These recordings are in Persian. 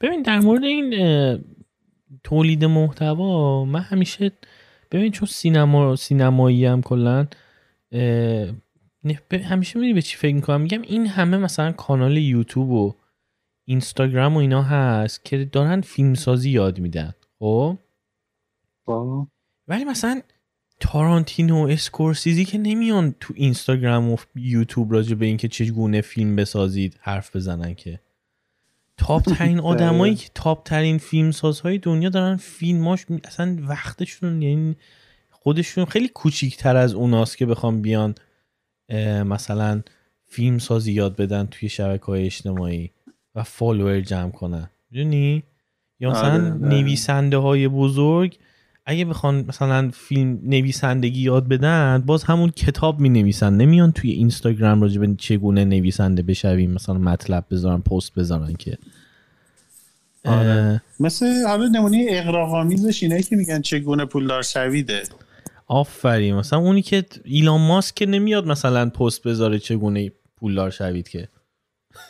ببین در مورد این تولید محتوا من همیشه ببین چون سینما سینمایی هم کلا همیشه می‌دونی به چی فکر می‌کنم؟ میگم این همه مثلا کانال یوتیوب و اینستاگرام و اینا هست که دارن فیلمسازی یاد میدن خب, خب. ولی مثلا تارانتینو اسکورسیزی که نمیان تو اینستاگرام و یوتیوب راجع به اینکه چگونه فیلم بسازید حرف بزنن که. top ترین آدمایی که top ترین فیلم سازهای دنیا دارن فیلماش اصلا وقتشون یعنی خودشون خیلی کوچیکتر از اوناست که بخوام بیان مثلا فیلم سازی یاد بدن توی شبکه های اجتماعی و follower جمع کنن. می‌دونی؟ یا مثلا آره،. نویسنده های بزرگ اگه بخوان مثلا فیلم نویسندگی یاد بدن باز همون کتاب می نویسن نمیان توی اینستاگرام راجع به چگونه نویسنده بشویم مثلا مطلب بذارن پست بذارن که. آره. مثل حالا نمونه اقراق‌آمیزش اینه که میگن چگونه پولدار شویده. آفرین. مثلا اونی که ایلان ماسک که نمیاد مثلا پست بذاره چگونه پولدار شوید که.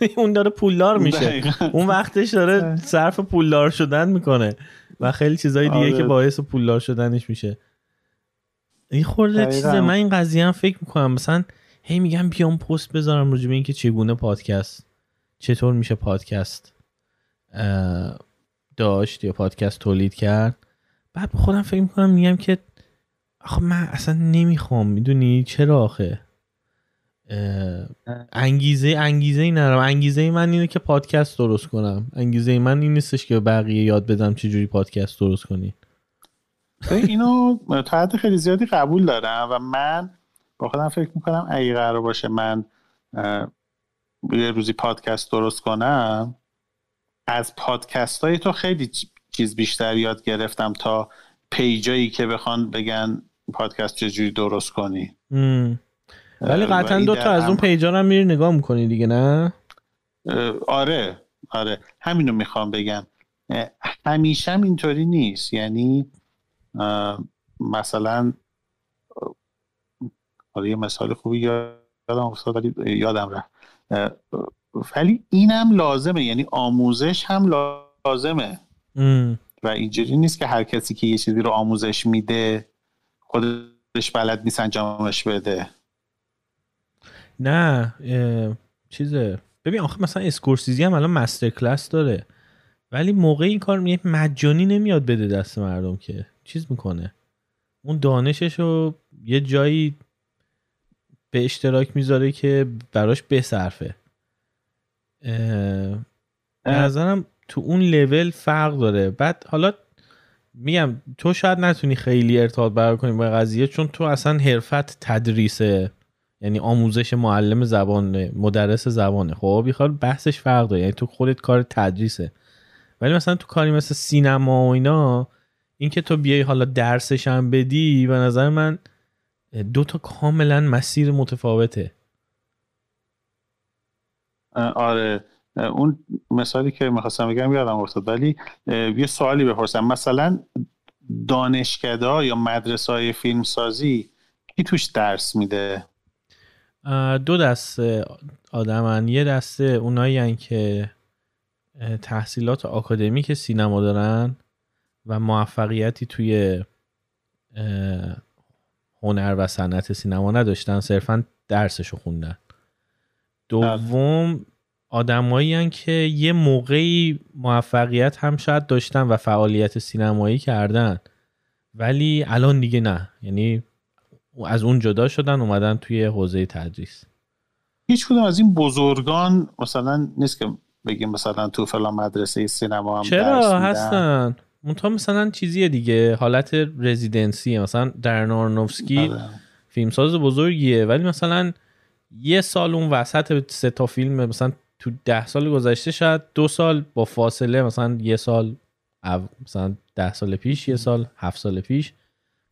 اون داره پولدار میشه. اون وقتش داره صرف پولدار شدن می‌کنه. و خیلی چیزای دیگه که آره. باعث پولدار شدنش میشه. این خورده چیزه من این قضیه هم فکر می‌کنم. مثلا هی میگم بیام پست بذارم راجع به اینکه چگونه پادکست چطور میشه پادکست داشت یا پادکست تولید کرد. بعد به خودم فکر می‌کنم میگم که آخه من اصلا نمی‌خوام می‌دونی؟ چرا آخه؟ انگیزه انگیزه ای نرم انگیزه من اینه که پادکست درست کنم. انگیزه من این نیستش که بقیه یاد بدم چجوری پادکست درست کنی. اینو تا حد خیلی زیادی قبول دارم و من با خودم فکر می‌کنم اگه قرار باشه من یه روزی پادکست درست کنم از پادکست های تو خیلی چیز بیشتر یاد گرفتم تا پیجایی که بخوان بگن پادکست چجوری درست کنی. ولی قطعا دو تا از اون پیجا هم میری نگاه می‌کنی دیگه نه؟ آره آره. همینو می‌خوام بگم. همیشه هم اینطوری نیست. یعنی مثلا حالا یه مثال خوبی یادم افتاد ولی یادم رفت. ولی اینم لازمه. یعنی آموزش هم لازمه. و اینجوری نیست که هر کسی که یه چیزی رو آموزش میده خودش بلد نیست انجامش بده. نه چیزه. ببین آخه مثلا اسکورسیزی هم الان مستر کلاس داره. ولی موقع این کار میگه مجانی نمیاد بده دست مردم که. چیز می‌کنه. اون دانشش رو یه جایی به اشتراک می‌ذاره که براش بصرفه. نظرم تو اون لول فرق داره. بعد حالا میگم تو شاید نتونی خیلی ارتباط برقرار کنی با قضیه چون تو اصلا حرفت تدریسه. یعنی آموزش معلم زبان مدرس زبانه. خب بیخواد بحثش فرق داره. یعنی تو خودت کار تدریسه. ولی مثلا تو کاری مثل سینما و اینا اینکه تو بیای حالا درسش هم بدی به نظر من دو تا کاملا مسیر متفاوته. آره. اون مثالی که می‌خواستم بگم یادم افتاد. ولی یه سوالی بپرسم. مثلا دانشکده یا مدرسه های فیلمسازی کی توش درس میده؟ دو دسته آدمن. یه دسته اونایی که تحصیلات آکادمیک سینما دارن و موفقیتی توی هنر و صنعت سینما نداشتن. صرفا درسشو خوندن. دوم آدمایی که یه موقعی موفقیت هم شاید داشتن و فعالیت سینمایی کردن. ولی الان دیگه نه. یعنی از اون جدا شدن اومدن توی حوزه تدریس. هیچ کدوم از این بزرگان مثلا نیست که بگیم مثلا تو فلان مدرسه سینما هم چرا؟ هستن. منتها مثلا چیزیه دیگه. حالت رزیدنسی مثلا در نارنوفسکی آره. فیلمساز بزرگیه. ولی مثلا یه سال اون وسط سه تا فیلم مثلا تو ده سال گذشته شاید دو سال با فاصله مثلا یه سال مثلا ده سال پیش یه سال هفت سال پیش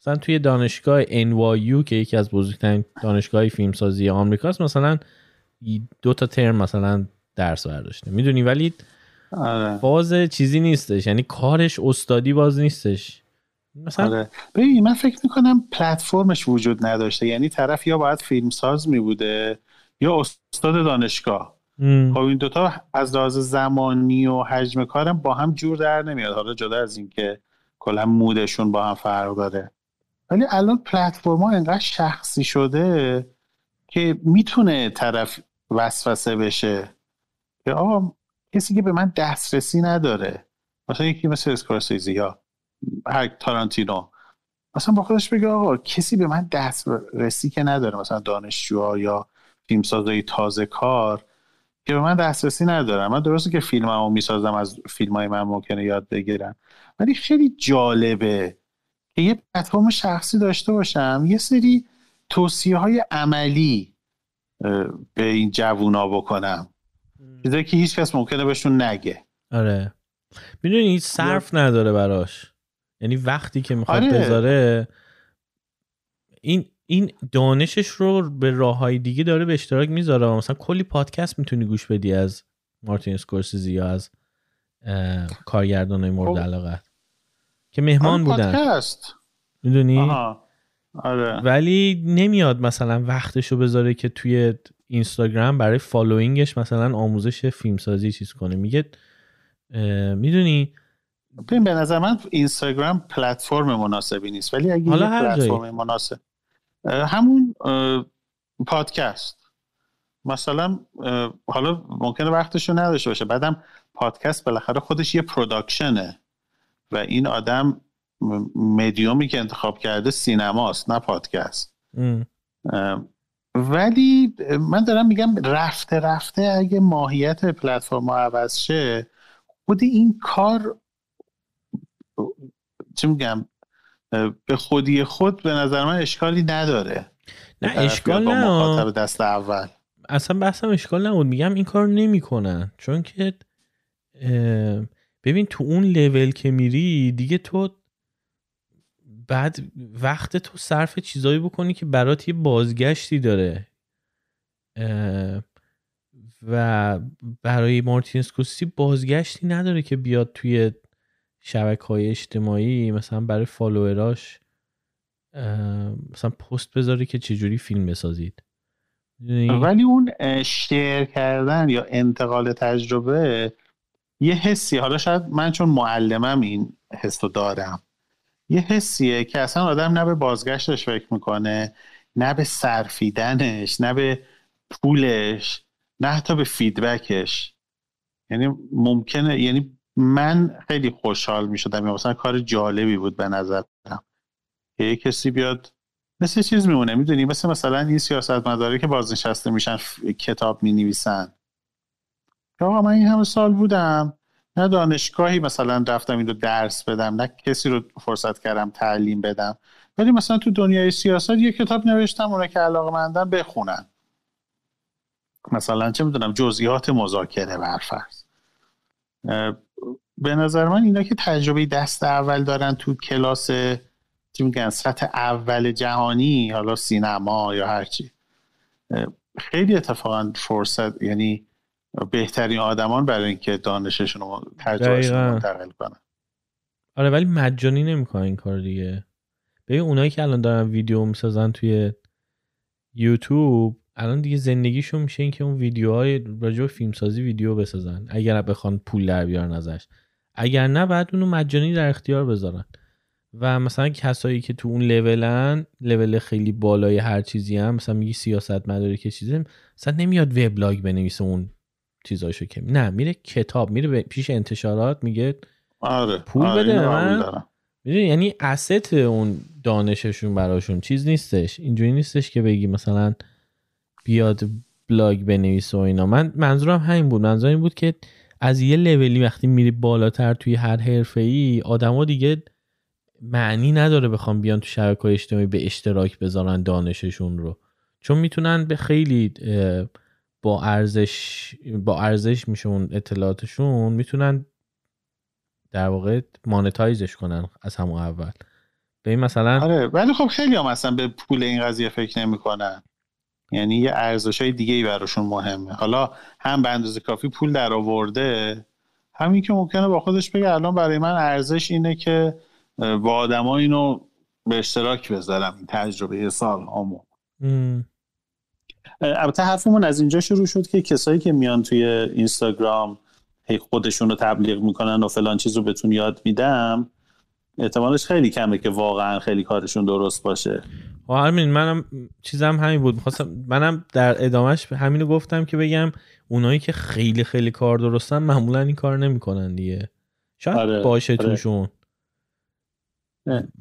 مثلا توی دانشگاه NYU که یکی از بزرگترین دانشگاه فیلمسازی آمریکاست مثلا دو تا ترم مثلا درس برداشته. می‌دونی؟ ولی آره. باز چیزی نیستش. یعنی کارش استادی باز نیستش. مثلا آره. ببین من فکر می‌کنم پلتفرمش وجود نداشته. یعنی طرف یا باید فیلمساز میبوده یا استاد دانشگاه. خب این دوتا از لحاظ زمانی و حجم کارم با هم جور در نمیاد. حالا جدا از اینکه کلا مودشون با هم فرق داره. ولی الان پلتفرم ها انقدر شخصی شده که می‌تونه طرف وسوسه بشه که آقا کسی که به من دسترسی نداره مثلا یکی مثل اسکورسیزی یا هر تارانتینو مثلا با خودش بگه آقا کسی به من دسترسی که نداره مثلا دانشجوها یا فیلمسازای تازه کار که به من دسترسی ندارم من درسته که فیلممو می‌سازم از فیلم های من ممکنه یاد بگیرم ولی خیلی جالبه که یه پلتفرم شخصی داشته باشم. یه سری توصیه های عملی به این جوونا بکنم. چیزایی که هیچ کس ممکنه بهشون نگه. آره. می‌دونی صرف نداره براش. یعنی وقتی که می‌خواد آره. بذاره این این دانشش رو به راه های دیگه داره به اشتراک می‌ذاره مثلا کلی پادکست می‌تونی گوش بدی از مارتین اسکورسیزی یا از کارگردان های مورد خب. علاقه که مهمان بودن. پادکست. می‌دونی؟ آره. ولی نمیاد مثلا وقتش رو بذاره که توی اینستاگرام برای following ش مثلا آموزش فیلمسازی چیز کنه. میگه می‌دونی؟ ببین به نظر من اینستاگرام پلتفرم مناسبی نیست. ولی اگه حالا پلتفرم مناسب. همون پادکست. مثلا حالا ممکنه وقتشو نداشته باشه. بعدم پادکست بالاخره خودش یه پروداکشنه. و این آدم مدیومی که انتخاب کرده سینماست نه پادکست. ولی من دارم میگم رفته رفته اگه ماهیت پلتفرم عوض شه خود این کار چی میگم به خودی خود به نظر من اشکالی نداره. نه اشکال نه. دست اول. اصلا بحثم اشکال نبود. میگم این کار نمی‌کنن. چون که ببین تو اون لول که میری دیگه تو بعد وقت تو صرف چیزایی بکنی که برات یه بازگشتی داره. و برای مارتین اسکوسی بازگشتی نداره که بیاد توی شبکه های اجتماعی مثلا برای فالووراش مثلا پست بذاره که چجوری فیلم بسازید. ولی اون شیر کردن یا انتقال تجربه یه حسی حالا شاید من چون معلمم این حس رو دارم. یه حسیه که اصلا آدم نه به بازگشتش فکر می‌کنه نه به صرفیدنش نه به پولش نه حتی به فیدبکش. یعنی ممکنه یعنی من خیلی خوشحال می شدم مثلا کار جالبی بود به نظرم. که یه کسی بیاد مثل چیز میمونه. می‌دونی؟ مثل مثلا این سیاست مداره که بازنشسته میشن کتاب می نویسن آقا من این همه سال بودم. نه دانشگاهی مثلا رفتم این رو درس بدم نه کسی رو فرصت کردم تعلیم بدم. ولی مثلا تو دنیای سیاست یه کتاب نوشتم اونا که علاقه مندن بخونن. مثلا چه می‌دونم جزئیات مذاکره برفرض به نظر من اینا که تجربه دست اول دارن تو کلاس چی میگن سطح اول جهانی حالا سینما یا هرچی خیلی اتفاقا فرصت یعنی بهترین آدمان برای اینکه دانششون رو تجربهشون منتقل کنن. آره ولی مجانی نمی‌کنن این کار دیگه. ببین اونایی که الان دارن ویدیو می‌سازن توی یوتیوب الان دیگه زندگیشون میشه اینکه اون ویدیوهای راجع به فیلمسازی ویدیو بسازن. اگر بخوان پول در بیارن ازش. اگر نه بعد اونو مجانی در اختیار بذارن. و مثلا کسایی که تو اون لولن لول خیلی بالای هر چیزی هم مثلا میگی سیاست مداری که چیزی مثلا نمیاد وبلاگ بنویسه اون چیزاشو که نه میره کتاب میره پیش انتشارات میگه آره پول آره بده من یعنی اسست اون دانششون براشون چیز نیستش. اینجوری نیستش که بگی مثلا بیاد بلاگ بنویس و اینا. من منظورم همین بود. منظورم این بود که از یه لولی وقتی میری بالاتر توی هر حرفه ای آدما دیگه معنی نداره بخوام بیان تو شبکه اجتماعی به اشتراک بذارن دانششون رو. چون می‌تونن به خیلی با ارزش با ارزش میشه اون اطلاعاتشون می‌تونن در واقع مانتایزش کنن از همون اول. به این مثلا آره ولی خب خیلی هم اصلا به پول این قضیه فکر نمی‌کنن. یعنی یه ارزش های دیگه ای براشون مهمه. حالا هم به اندازه کافی پول در آورده همین که ممکنه با خودش بگه الان برای من ارزش اینه که با آدما اینو به اشتراک بذارم این تجربه سال همو البته حرفمون از اینجا شروع شد که کسایی که میان توی اینستاگرام هی خودشون رو تبلیغ می‌کنن و فلان چیز رو بهتون یاد میدم احتمالش خیلی کمه که واقعا خیلی کارشون درست باشه. و خب همین منم چیزم همین بود. می‌خواستم منم در ادامهش همینو گفتم که بگم اونایی که خیلی خیلی کار درستن معمولا این کار نمی‌کنن دیگه. شاید آره، باشه آره. توشون.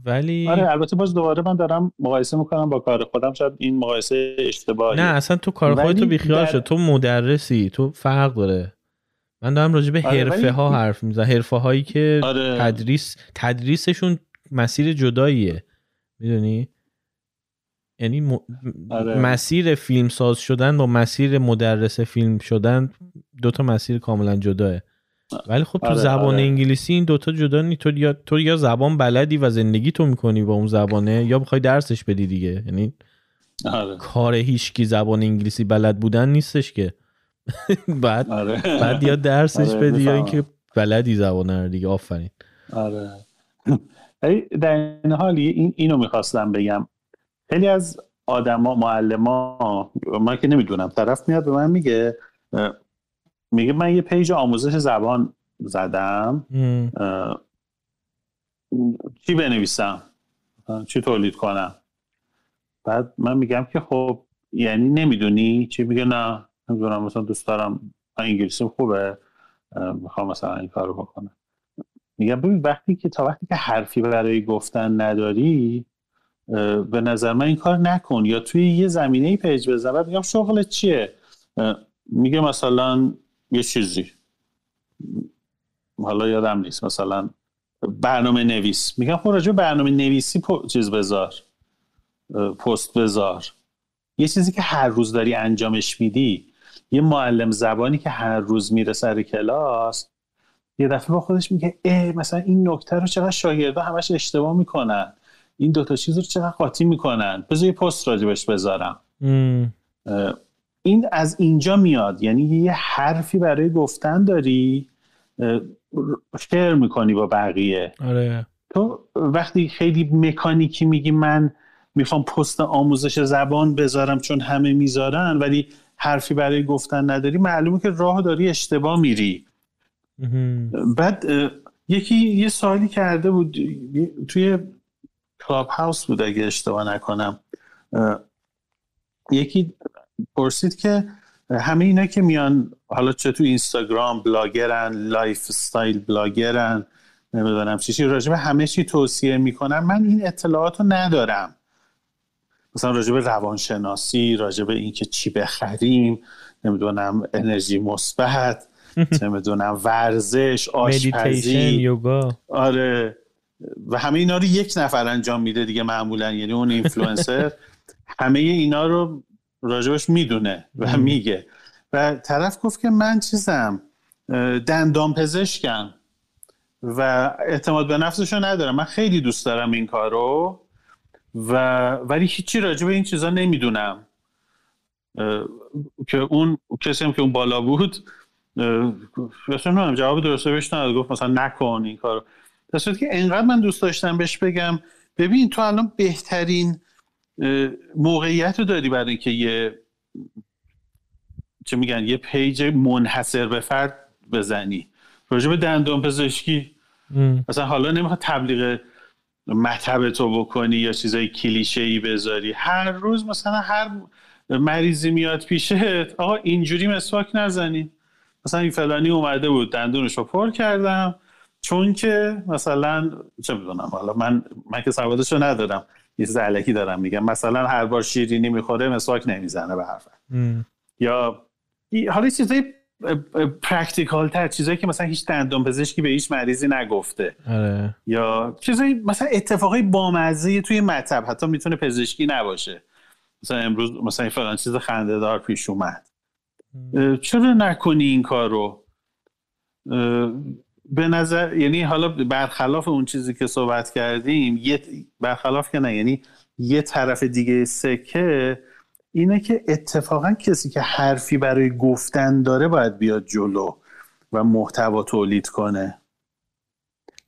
ولی آره البته باز دوباره من دارم مقایسه می‌کنم با کار خودم شاید این مقایسه اشتباهی نه اصلا تو کار خودتو بیخیال شد تو مدرسی تو فرق داره. من دارم راجع به آره حرفه ها حرف می‌زنم. حرفه هایی که آره. تدریس تدریسشون مسیر جداییه. می‌دونی؟ یعنی م... آره. مسیر فیلم ساز شدن با مسیر مدرس فیلم شدن دوتا مسیر کاملا جداه. ولی خب تو آره، زبان آره. انگلیسی این دوتا جدا نی تو یا تو یا زبان بلدی و زندگی تو می‌کنی با اون زبانه یا بخوای درسش بدی دیگه. یعنی آره. کار هیچکی زبان انگلیسی بلد بودن نیستش که. بعد آره. بعد یا درسش آره بدی یا اینکه بلدی زبان رو دیگه. آفرین. آره. در این حال این اینو می‌خواستم بگم. خیلی از آدما معلما من که نمی‌دونم طرف میاد به من میگه میگه من یه پیج آموزش زبان زدم. چی بنویسم؟ چی تولید کنم؟ بعد من میگم که خب یعنی نمی‌دونی؟ چی میگه؟ نه نمی‌دونم مثلا دوست دارم. انگلیسی خوبه. می‌خوام مثلا این کارو بکنم. میگم ببین وقتی که تا وقتی که حرفی برای گفتن نداری به نظر من این کار نکن. یا توی یه زمینه پیج بزن. میگم شغلت چیه؟ میگه مثلا یه چیزی. حالا یادم نیست. مثلا برنامه نویس. میگم خب راجع برنامه نویسی چیز بذار. پست بذار. یه چیزی که هر روز داری انجامش میدی یه معلم زبانی که هر روز میره سر کلاس یه دفعه با خودش میگه اه مثلا این نکته رو چقدر شاگردا همش اشتباه می‌کنن. این دوتا چیز رو چقدر قاطی می‌کنن. بذار یه پست راجبش بذارم. این از اینجا میاد. یعنی یه حرفی برای گفتن داری شیر می‌کنی با بقیه. آره. تو وقتی خیلی مکانیکی میگی من می‌خوام پست آموزش زبان بذارم چون همه می‌ذارن ولی حرفی برای گفتن نداری معلومه که راه داری اشتباه میری. بعد یکی یه سوالی کرده بود توی کلاب هاوس بود اگه اشتباه نکنم. یکی پرسید که همه اینا که میان حالا چه تو اینستاگرام بلاگرن lifestyle blogger ن نمی‌دونم چی چی راجبه همه چی توصیه می‌کنن من این اطلاعات رو ندارم. مثلا راجبه روانشناسی راجبه اینکه چی بخریم نمی‌دونم انرژی مثبت نمی‌دونم ورزش آشپزی. یوگا. آره. و همه اینا رو یک نفر انجام میده دیگه معمولا یعنی اون اینفلوئنسر همه اینا رو راجبش می‌دونه و میگه. و طرف گفت که من چیزم دندان پزشکم و اعتماد به نفسشو ندارم. من خیلی دوست دارم این کارو و ولی هیچی راجب این چیزا نمی‌دونم. که اون کسی هم که اون بالا بود اصلا جواب درسته بهش نداد. گفت مثلا نکن این کارو. در که انقدر من دوست داشتم بهش بگم ببین تو الان بهترین موقعیت رو داری برای اینکه یه چه میگن یه پیج منحصر به فرد بزنی. راجع به دندان پزشکی. مثلا حالا نمی‌خواد تبلیغ مطب تو بکنی یا چیزای کلیشه ای بذاری. هر روز مثلا هر مریضی میاد پیشت آقا اینجوری مسواک نزنی. مثلا این فلانی اومده بود دندونش رو پر کردم. چون که مثلا چه می‌دونم حالا من من که سوادشو ندارم. یه چیز علکی دارم میگم. مثلا هر بار شیرینی می‌خوره مسواک نمی‌زنه به حرف یا حالا چیزای practical تر چیزایی که مثلا هیچ دندان پزشکی به هیچ مریضی نگفته. آره. یا چیزایی مثلا اتفاقای بامزه توی مطب حتی می‌تونه پزشکی نباشه. مثلا امروز مثلا فلان چیز خندهدار پیش اومد. چرا نکنی این کارو؟ به نظر یعنی حالا برخلاف اون چیزی که صحبت کردیم یه برخلاف که نه یعنی یه طرف دیگه سکه اینه که اتفاقا کسی که حرفی برای گفتن داره باید بیاد جلو و محتوا تولید کنه.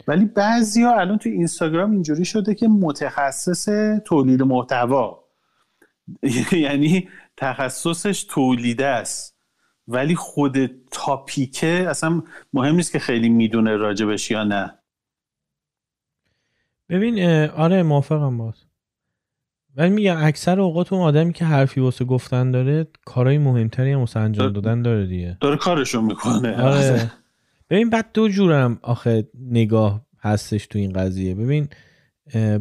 ولی بعضیا الان توی اینستاگرام اینجوری شده که متخصص تولید محتوا. یعنی تخصصش تولیده است. ولی خود تاپیکه اصلا مهم نیست که خیلی می‌دونه راجبش یا نه. ببین آره موافقم باز ولی میگم اکثر اوقات اون آدمی که حرفی واسه گفتن داره کارهای مهمتری هم واسه انجام دادن داره دیگه. داره کارشون می‌کنه. آره. ببین بعد دو جورم آخه نگاه هستش تو این قضیه. ببین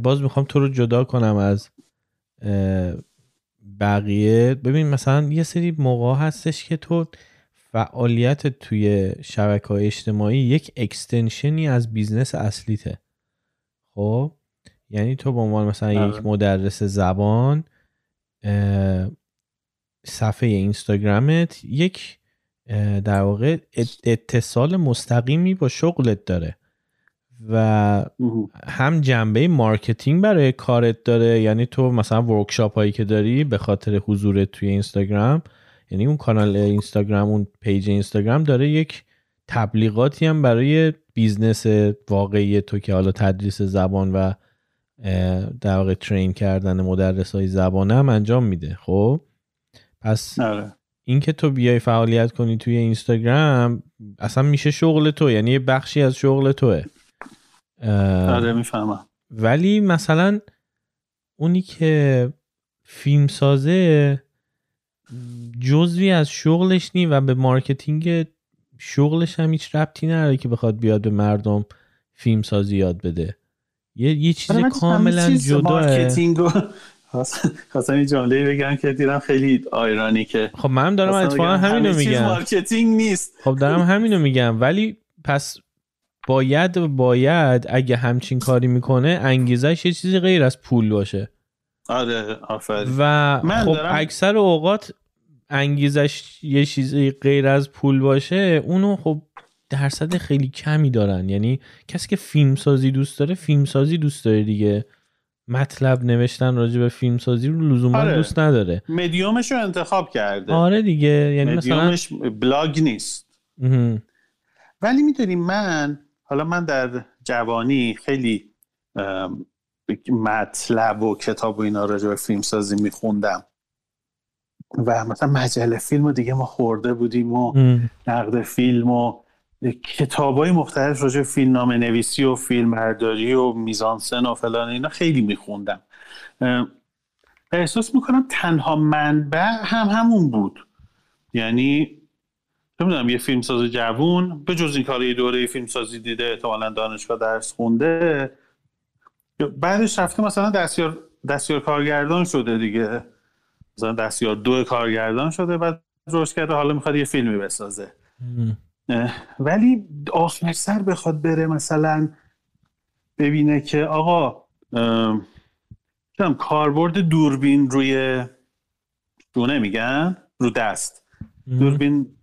باز می‌خوام تو رو جدا کنم از بقیه ببین مثلا یه سری موقع هستش که تو فعالیت توی شبکه های اجتماعی یک extension ی از business اصلیته. خب؟ یعنی تو به عنوان مثلا یک آره. مدرس زبان صفحه اینستاگرامت یک در واقع اتصال مستقیمی با شغلت داره. و هم جنبه marketing برای کارت داره. یعنی تو مثلا workshop هایی که داری به خاطر حضورت توی اینستاگرام یعنی اون کانال اینستاگرام اون page اینستاگرام داره یک تبلیغاتی هم برای business واقعی تو که حالا تدریس زبان و در واقع train کردن مدرس های زبان هم انجام میده. خب؟ پس آره. اینکه تو بیای فعالیت کنی توی اینستاگرام اصلا میشه شغل تو. یعنی یه بخشی از شغل توه. آره می‌فهمم. ولی مثلا اونی که فیلم سازه جزوی از شغلش نی و به marketing شغلش هم هیچ ربطی نداره که بخواد بیاد به مردم فیلم سازی یاد بده. یه, یه چیز آره، کاملا جدا marketing خواستم این جمله بگم که دیدم خیلی irony که خب من دارم اتفاقا همینو میگم. marketing نیست. خب دارم همینو میگم. ولی پس باید باید اگه همچین کاری می‌کنه انگیزش یه چیزی غیر از پول باشه. آره آفرین. و خب اکثر اوقات انگیزش یه چیزی غیر از پول باشه اونو خب درصد خیلی کمی دارن. یعنی کسی که فیلم سازی دوست داره فیلم سازی دوست داره دیگه. مطلب نوشتن راجع به فیلم سازی رو لزوما آره. دوست نداره. مدیومش رو انتخاب کرده. آره دیگه یعنی مدیومش بلاگ نیست. ولی می‌دونی من حالا من در جوانی خیلی مطلب و کتاب و اینا راجع به فیلم سازی میخوندم. و مثلا مجله فیلم و دیگه ما خورده بودیم و نقد فیلم و کتاب های مختلف راجع فیلم نام نویسی و فیلم برداری و میزانسن و فلان اینا خیلی میخوندم. احساس می‌کنم تنها منبع هم همون بود. یعنی نمی‌دونم یه فیلمساز جوون به جز این کار دوره فیلمسازی دیده احتمالا دانشگاه درس خونده. بعدش رفته مثلا دستیار دستیار کارگردان شده دیگه. مثلا دستیار دو کارگردان شده بعد روش کرده حالا می‌خواد یه فیلمی بسازه. ولی آخر سر بخواد بره مثلا ببینه که آقا کاربرد دوربین روی دونه میگن؟ رو دست. دوربین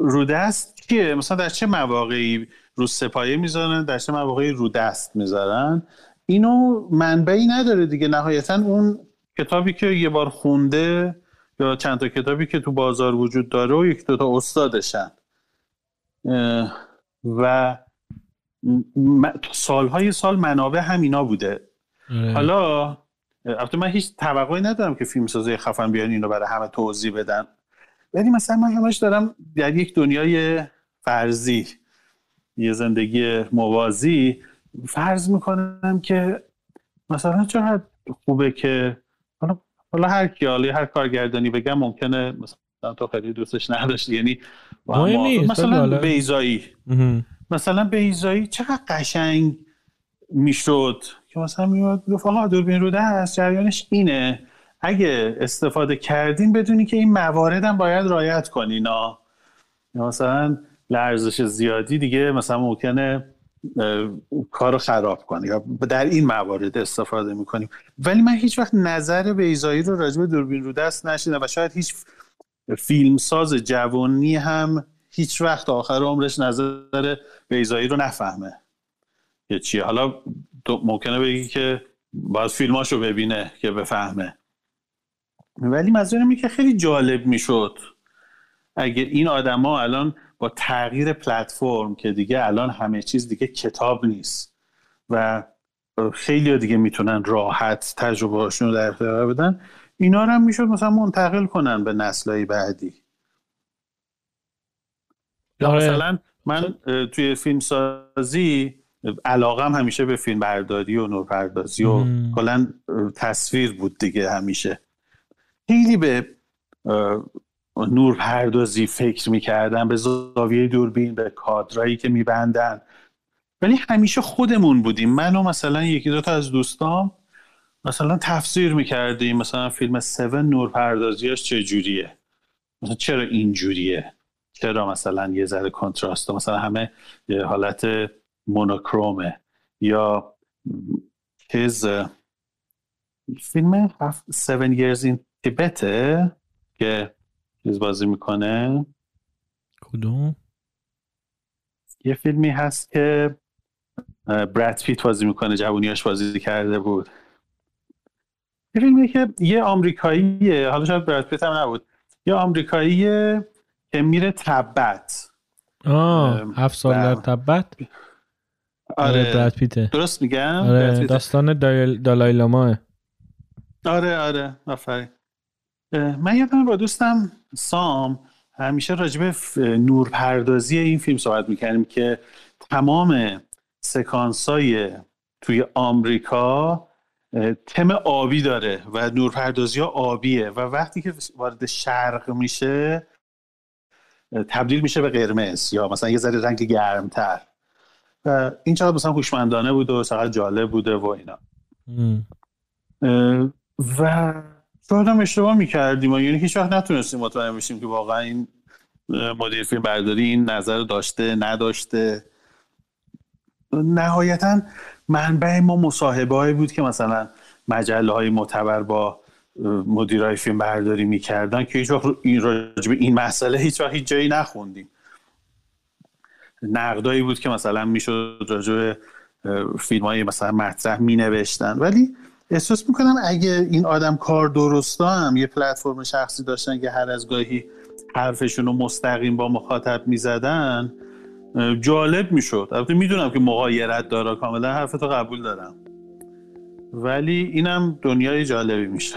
رو دست چیه مثلا در چه مواقعی رو سپایه می‌ذارن؟ در چه مواقعی رو دست می‌ذارن؟ اینو منبعی نداره دیگه. نهایتا اون کتابی که یه بار خونده یا چند تا کتابی که تو بازار وجود داره و یک دوتا استادشن. و سالهای سال منابع همینا بوده. حالا البته من هیچ توقعی ندارم که فیلم سازه خفن بیان اینو برای همه توضیح بدن. ولی مثلا من همش دارم در یک دنیای فرضی یه زندگی موازی فرض می‌کنم که مثلا چقدر خوبه که حالا حالا هر کی هر کارگردانی بگم ممکنه مثلا تو خیلی دوستش نداشتی یعنی مثلا بیزایی مثلا بیزایی چقدر قشنگ می‌شد که مثلا میاد گفت آقا دوربین رو دست جریانش اینه. اگه استفاده کردین بدونی که این موارد هم باید رایت کنین مثلا لرزش زیادی دیگه مثلا ممکنه کار رو خراب کنه یا در این موارد استفاده می‌کنیم. ولی من هیچ وقت نظر بیزایی رو راجع به دوربین رو دست نشیدم و شاید هیچ فیلمساز جوانی هم هیچ وقت آخر عمرش نظر بیزایی رو نفهمه. یه چیه؟ حالا ممکنه بگی که باید فیلماشو ببینه که بفهمه. ولی منظورم که خیلی جالب می‌شد. اگه این آدما الان با تغییر پلتفرم که دیگه الان همه چیز دیگه کتاب نیست و خیلی دیگه می‌تونن راحت تجربه رو در اختیار بدن اینا رو هم می‌شد مثلا منتقل کنن به نسلهای بعدی. یا آره. مثلا من توی فیلم سازی علاقم همیشه به فیلم برداری و نورپردازی و کلا تصویر بود دیگه همیشه. خیلی به نورپردازی فکر می‌کردم به زاویه دوربین به کادرایی که میبندن. ولی همیشه خودمون بودیم. من و مثلا یکی دو تا از دوستام مثلا تفسیر می‌کردیم. مثلا فیلم 7 نورپردازیاش چجوریه؟ مثلا چرا اینجوریه؟ چرا مثلا یه ذره کنتراسته مثلا همه یه حالت مونوکرومه. یا چیز فیلم 7 years in Tibet که چیز بازی می‌کنه. کدوم؟ یه فیلمی هست که براد پیت بازی می‌کنه جوونیاش بازی کرده بود. یه فیلمی که یه آمریکاییه حالا شاید براد پیت هم نبود. یه آمریکاییه که میره تبت. آه هفت سال در تبت؟ آره براد پیته. درست میگم؟ آره داستان دالای لاماه آره آره. آفرین. من یادم با دوستم سام همیشه راجب نورپردازی این فیلم صحبت می‌کردیم که تمام سکانسای توی آمریکا تم آبی داره و نورپردازی ها آبیه و وقتی که وارد شرق میشه تبدیل میشه به قرمز یا مثلا یه ذره رنگ گرمتر. و این چقدر مثلا خوشمندانه بود و چقدر جالب بوده و اینا. و شاید هم اشتباه می‌کردیم یعنی هیچ وقت نتونستیم مطمئن بشیم که واقعا این مدیر فیلم برداری این نظر داشته نداشته. نهایتا منبع ما مصاحبه بود که مثلا مجله های معتبر با مدیرای فیلم برداری می‌کردن که هیچ وقت این راجب این مسئله هیچ وقت هیچ جایی نخوندیم. نقدایی بود که مثلا می‌شد راجب فیلم های مثلا مطرح می نوشتن ولی احساس می‌کنم اگه این آدم کار درستا هم یه پلتفرم شخصی داشتن که هر از گاهی حرفشون رو مستقیم با مخاطب می‌زدن جالب می‌شد. البته می‌دونم که مقایرت داره کاملا حرفتو قبول دارم. ولی اینم دنیای جالبی میشه